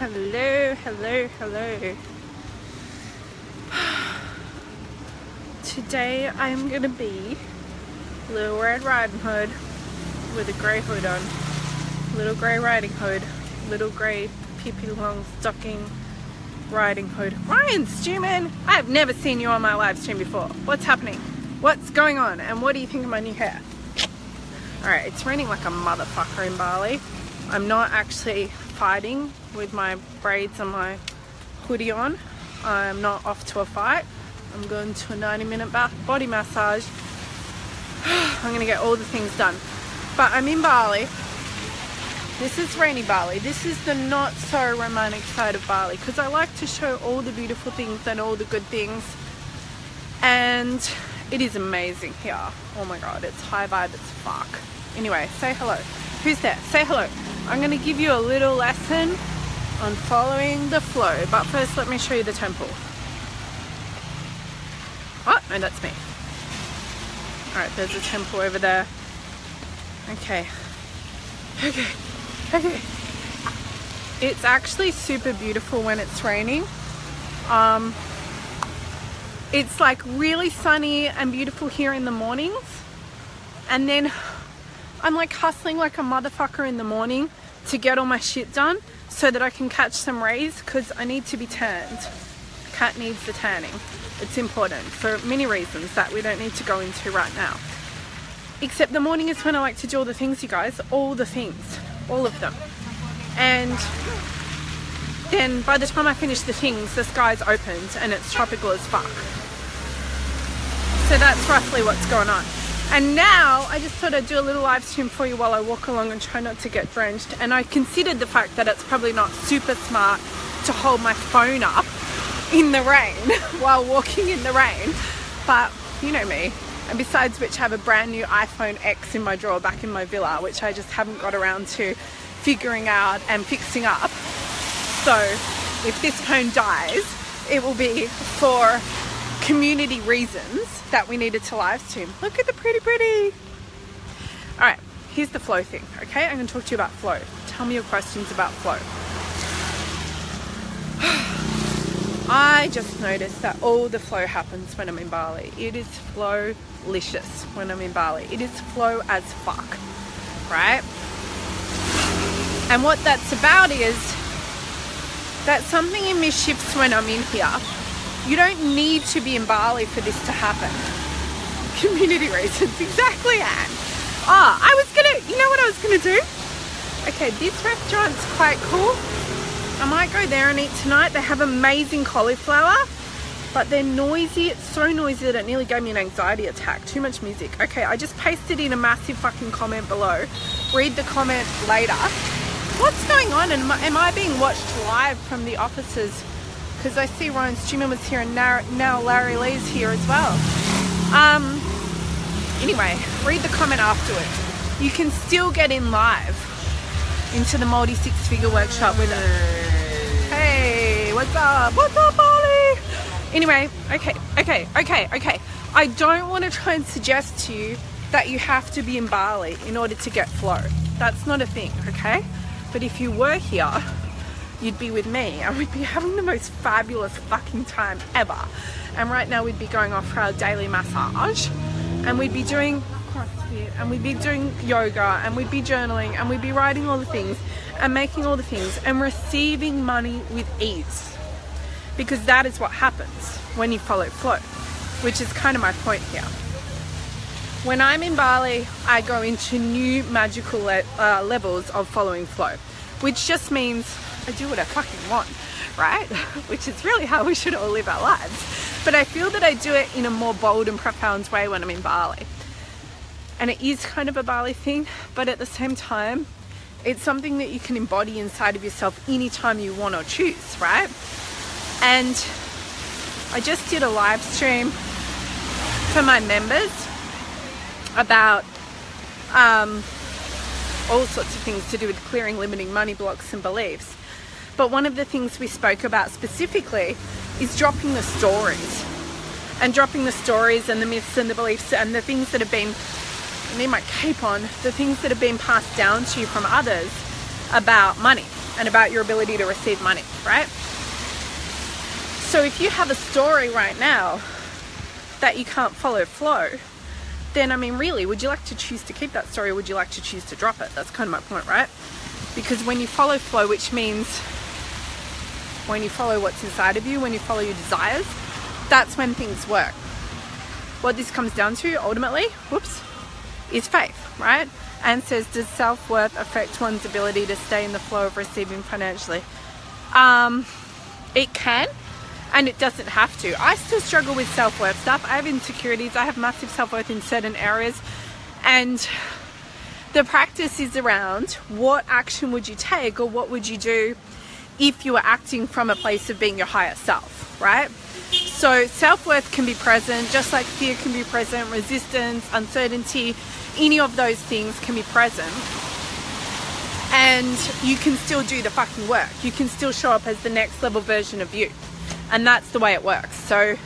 hello, hello, hello. Today I'm gonna be Little Red Riding Hood with a grey hood on. Little grey riding hood. Little grey Pippi Longstocking riding hood. Ryan Stewman! I've never seen you on my live stream before. What's happening? What's going on? And what do you think of my new hair? Alright, it's raining like a motherfucker in Bali. I'm not actually fighting with my braids and my hoodie on. I'm not off to a fight. I'm going to a 90 minute body massage. I'm gonna get all the things done. But I'm in Bali. This is rainy Bali. This is the not so romantic side of Bali because I like to show all the beautiful things and all the good things. And it is amazing here. Oh my god, it's high vibe it's fuck. Anyway, say hello. Who's there? Say hello. I'm going to give you a little lesson on following the flow. But first, let me show you the temple. Oh, no, that's me. Alright, there's a temple over there. Okay. Okay. Okay. It's actually super beautiful when it's raining. Um, it's like really sunny and beautiful here in the mornings. And then I'm like hustling like a motherfucker in the morning to get all my shit done so that I can catch some rays because I need to be tanned. Cat needs the tanning. It's important for many reasons that we don't need to go into right now. Except the morning is when I like to do all the things, you guys. All the things. All of them. And then by the time I finish the things, the sky's opened and it's tropical as fuck. So that's roughly what's going on. And now I just thought I'd do a little live stream for you while I walk along and try not to get drenched. And I considered the fact that it's probably not super smart to hold my phone up in the rain while walking in the rain. But you know me. And besides which I have a brand new iPhone X in my drawer back in my villa, which I just haven't got around to figuring out and fixing up. So if this phone dies, it will be for community reasons that we needed to live stream. Look at the pretty pretty. All right, here's the flow thing, okay? I'm gonna talk to you about flow. Tell me your questions about flow. I just noticed that all the flow happens when I'm in Bali. It is flow-licious when I'm in Bali. It is flow as fuck, right? And what that's about is that something in me shifts when I'm in here you don't need to be in Bali for this to happen. Community reasons, exactly, Anne. Ah, oh, I was gonna, you know what I was gonna do? Okay, this restaurant's quite cool. I might go there and eat tonight. They have amazing cauliflower, but they're noisy. It's so noisy that it nearly gave me an anxiety attack. Too much music. Okay, I just pasted in a massive fucking comment below. Read the comment later. What's going on? I, am I being watched live from the offices? Because I see Ryan Stewman was here and now Larry Lee's here as well. Um, anyway, read the comment afterwards. You can still get in live into the multi six figure workshop with us. Hey, what's up? What's up, Ollie? Anyway, okay, okay, okay, okay. I don't want to try and suggest to you that you have to be in Bali in order to get flow. That's not a thing, okay? But if you were here, you'd be with me and we'd be having the most fabulous fucking time ever. And right now we'd be going off for our daily massage and we'd be doing CrossFit and we'd be doing yoga and we'd be journaling and we'd be writing all the things and making all the things and receiving money with ease. Because that is what happens when you follow flow, which is kind of my point here. When I'm in Bali, I go into new magical le uh, levels of following flow, which just means I do what I fucking want, right? Which is really how we should all live our lives. But I feel that I do it in a more bold and profound way when I'm in Bali. And it is kind of a Bali thing, but at the same time, it's something that you can embody inside of yourself anytime you want or choose, right? And I just did a live stream for my members about um, all sorts of things to do with clearing limiting money blocks and beliefs. But one of the things we spoke about specifically is dropping the stories and dropping the stories and the myths and the beliefs and the things that have been, I need my cape on, the things that have been passed down to you from others about money and about your ability to receive money, right? So if you have a story right now that you can't follow flow, then I mean, really, would you like to choose to keep that story or would you like to choose to drop it? That's kind of my point, right? Because when you follow flow, which means when you follow what's inside of you, when you follow your desires, that's when things work. What this comes down to ultimately, whoops, is faith, right? And says, does self worth affect one's ability to stay in the flow of receiving financially? Um, it can, and it doesn't have to. I still struggle with self worth stuff. I have insecurities, I have massive self worth in certain areas, and the practice is around what action would you take or what would you do if you are acting from a place of being your higher self, right? So self worth can be present, just like fear can be present, resistance, uncertainty, any of those things can be present. And you can still do the fucking work. You can still show up as the next level version of you. And that's the way it works. So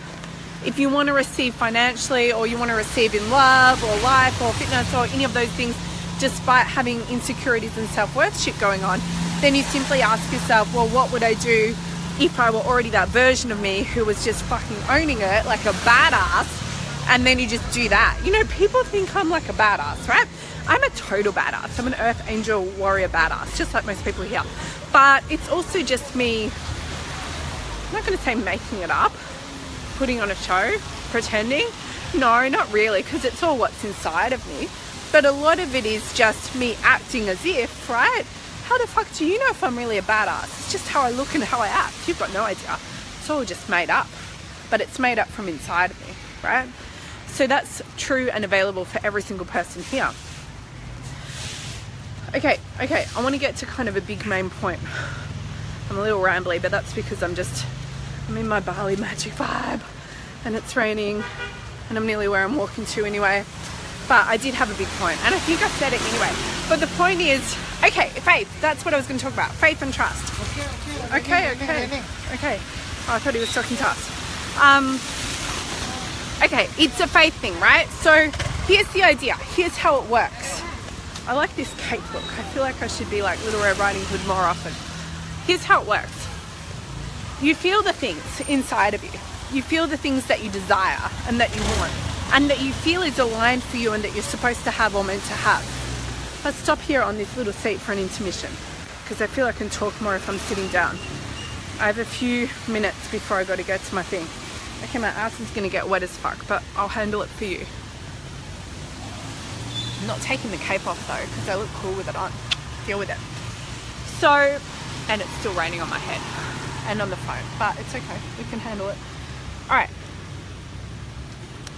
if you want to receive financially, or you want to receive in love, or life, or fitness, or any of those things, despite having insecurities and self worth shit going on, then you simply ask yourself, well, what would I do if I were already that version of me who was just fucking owning it like a badass? And then you just do that. You know, people think I'm like a badass, right? I'm a total badass. I'm an earth angel warrior badass, just like most people here. But it's also just me, I'm not going to say making it up, putting on a show, pretending. No, not really, because it's all what's inside of me. But a lot of it is just me acting as if, right? How the fuck do you know if I'm really a badass? It's just how I look and how I act. You've got no idea. It's all just made up. But it's made up from inside of me, right? So that's true and available for every single person here. Okay, okay, I want to get to kind of a big main point. I'm a little rambly, but that's because I'm just, I'm in my Bali magic vibe and it's raining and I'm nearly where I'm walking to anyway. But I did have a big point and I think I said it anyway. But the point is, okay, faith, that's what I was going to talk about. Faith and trust. Okay, okay, okay. Oh, I thought he was talking to us. Um, okay, it's a faith thing, right? So here's the idea. Here's how it works. I like this cape look. I feel like I should be like Little Red Riding Hood more often. Here's how it works. You feel the things inside of you. You feel the things that you desire and that you want and that you feel is aligned for you and that you're supposed to have or meant to have. Let's stop here on this little seat for an intermission because I feel I can talk more if I'm sitting down. I have a few minutes before I got to get to my thing. Okay, my ass is going to get wet as fuck, but I'll handle it for you. I'm not taking the cape off though because I look cool with it on. Deal with it. So, and it's still raining on my head and on the phone, but it's okay. We can handle it. All right.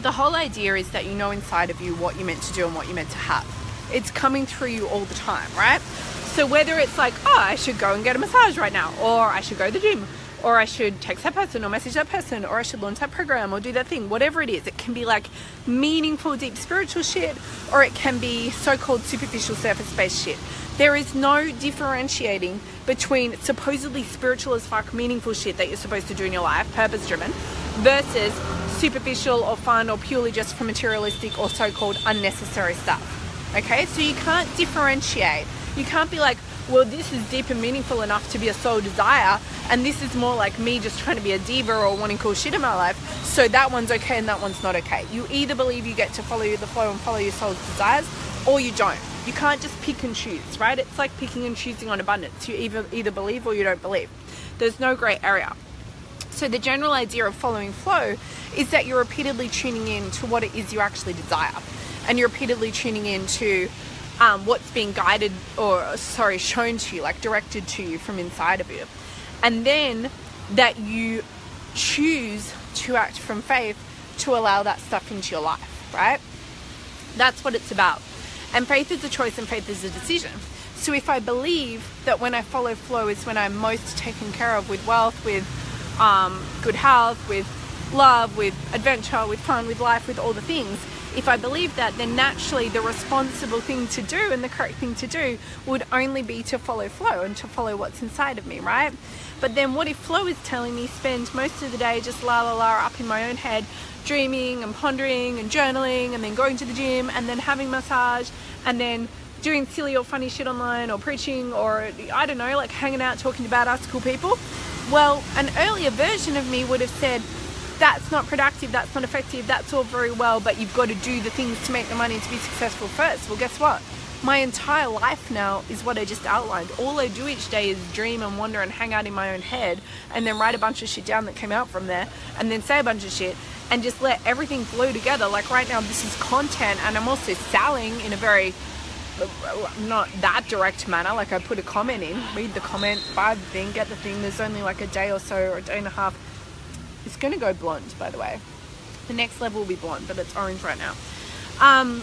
The whole idea is that you know inside of you what you're meant to do and what you're meant to have. It's coming through you all the time, right? So whether it's like, oh, I should go and get a massage right now, or I should go to the gym, or I should text that person or message that person, or I should launch that program or do that thing, whatever it is. It can be like meaningful, deep spiritual shit, or it can be so called superficial, surface based shit. There is no differentiating between supposedly spiritual as fuck, meaningful shit that you're supposed to do in your life, purpose driven, versus superficial or fun or purely just for materialistic or so called unnecessary stuff. Okay, so you can't differentiate. You can't be like, well, this is deep and meaningful enough to be a soul desire, and this is more like me just trying to be a diva or wanting cool shit in my life. So that one's okay and that one's not okay. You either believe you get to follow the flow and follow your soul's desires, or you don't. You can't just pick and choose, right? It's like picking and choosing on abundance. You either either believe or you don't believe. There's no grey area. So the general idea of following flow is that you're repeatedly tuning in to what it is you actually desire, and you're repeatedly tuning in to um, what's being guided or sorry shown to you, like directed to you from inside of you, and then that you choose to act from faith to allow that stuff into your life, right? That's what it's about. And faith is a choice and faith is a decision. So if I believe that when I follow flow is when I'm most taken care of with wealth, with um, good health, with love, with adventure, with fun, with life, with all the things, if I believe that, then naturally the responsible thing to do and the correct thing to do would only be to follow flow and to follow what's inside of me, right? But then what if flow is telling me spend most of the day just la la la up in my own head, dreaming and pondering and journaling and then going to the gym and then having massage and then doing silly or funny shit online or preaching or I don't know, like hanging out talking to badass cool people. Well, an earlier version of me would have said, that's not productive, that's not effective, that's all very well, but you've got to do the things to make the money to be successful first. Well, guess what? My entire life now is what I just outlined. All I do each day is dream and wonder and hang out in my own head and then write a bunch of shit down that came out from there and then say a bunch of shit and just let everything flow together. Like right now, this is content and I'm also selling in a very not that direct manner. Like I put a comment in, read the comment, buy the thing, get the thing. There's only like a day or so or a day and a half. It's going to go blonde, by the way. The next level will be blonde, but it's orange right now. Um,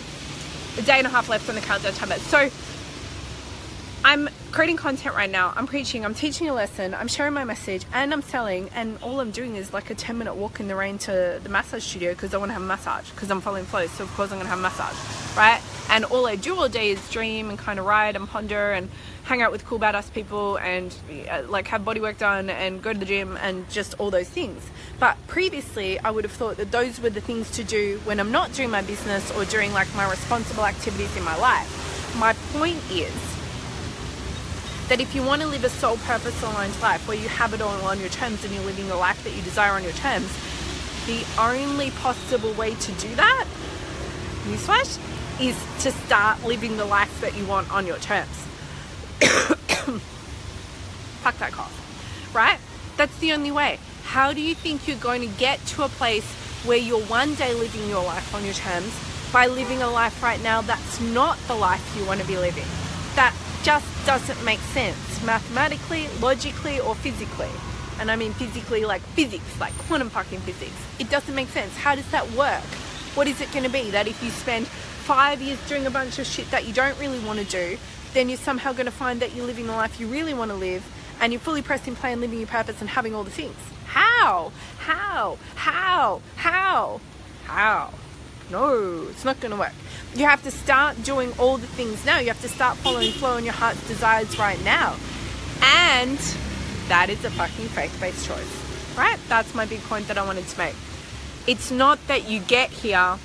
a day and a half left on the countdown timer. So I'm creating content right now. I'm preaching, I'm teaching a lesson, I'm sharing my message, and I'm selling. And all I'm doing is like a 10 minute walk in the rain to the massage studio because I want to have a massage because I'm following flow. So, of course, I'm going to have a massage, right? And all I do all day is dream and kind of ride and ponder and hang out with cool badass people and uh, like have body work done and go to the gym and just all those things. But previously, I would have thought that those were the things to do when I'm not doing my business or doing like my responsible activities in my life. My point is that if you want to live a soul purpose aligned life where you have it all on your terms and you're living the life that you desire on your terms, the only possible way to do that, newsflash, is to start living the life that you want on your terms. Fuck that cough, right? That's the only way. How do you think you're going to get to a place where you're one day living your life on your terms by living a life right now that's not the life you want to be living? That just doesn't make sense mathematically, logically, or physically. And I mean physically, like physics, like quantum fucking physics. It doesn't make sense. How does that work? What is it going to be that if you spend five years doing a bunch of shit that you don't really want to do, then you're somehow going to find that you're living the life you really want to live and you're fully pressing play and living your purpose and having all the things? How? How? How? How? How? No, it's not going to work. You have to start doing all the things now. You have to start following flow in your heart's desires right now. And that is a fucking faith based choice, right? That's my big point that I wanted to make. It's not that you get here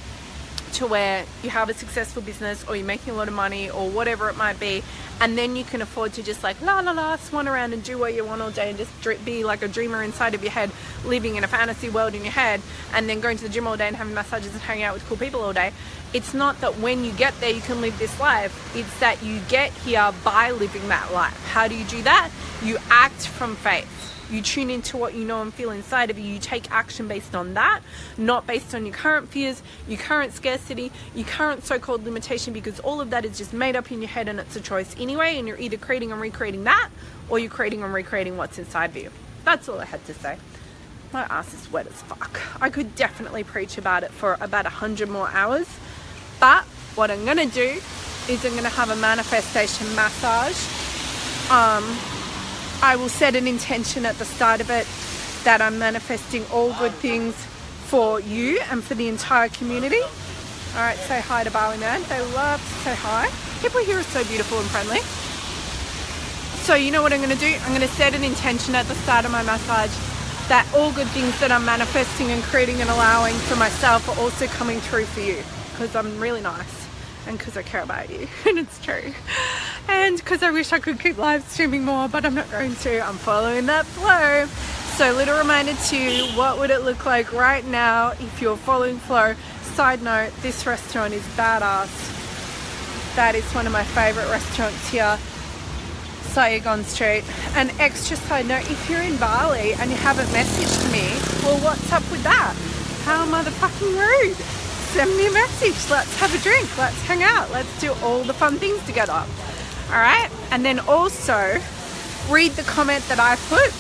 to where you have a successful business or you're making a lot of money or whatever it might be and then you can afford to just like la la la swan around and do what you want all day and just be like a dreamer inside of your head living in a fantasy world in your head and then going to the gym all day and having massages and hanging out with cool people all day it's not that when you get there you can live this life it's that you get here by living that life how do you do that you act from faith you tune into what you know and feel inside of you. You take action based on that, not based on your current fears, your current scarcity, your current so called limitation, because all of that is just made up in your head and it's a choice anyway. And you're either creating and recreating that or you're creating and recreating what's inside of you. That's all I had to say. My ass is wet as fuck. I could definitely preach about it for about a hundred more hours. But what I'm gonna do is I'm gonna have a manifestation massage. Um, I will set an intention at the start of it that I'm manifesting all good things for you and for the entire community. All right, say hi to Bali Man. They love to say hi. People here are so beautiful and friendly. So you know what I'm to do? I'm to set an intention at the start of my massage that all good things that I'm manifesting and creating and allowing for myself are also coming through for you because I'm really nice and because I care about you and it's true. And because I wish I could keep live streaming more but I'm not going to. I'm following that flow. So little reminder to you what would it look like right now if you're following flow? Side note this restaurant is badass. That is one of my favorite restaurants here Saigon Street. And extra side note if you're in Bali and you haven't messaged me well what's up with that? How motherfucking rude send me a message. Let's have a drink. Let's hang out. Let's do all the fun things together. All right. And then also read the comment that I put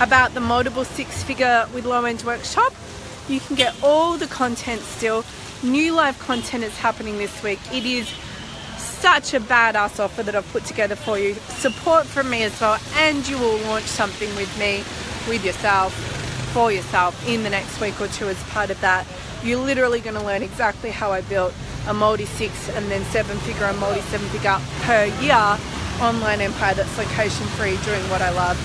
about the multiple six figure with low end workshop. You can get all the content still. New live content is happening this week. It is such a badass offer that I've put together for you. Support from me as well, and you will launch something with me, with yourself for yourself in the next week or two as part of that. You're literally going to learn exactly how I built a multi six and then seven figure and multi seven figure per year online empire that's location free doing what I love.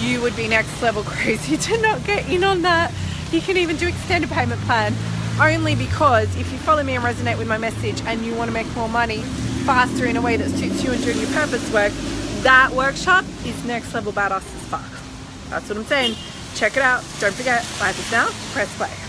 You would be next level crazy to not get in on that. You can even do extended payment plan only because if you follow me and resonate with my message and you want to make more money faster in a way that suits you and doing your purpose work, that workshop is next level badass as fuck. That's what I'm saying. Check it out. Don't forget, like us now, press play.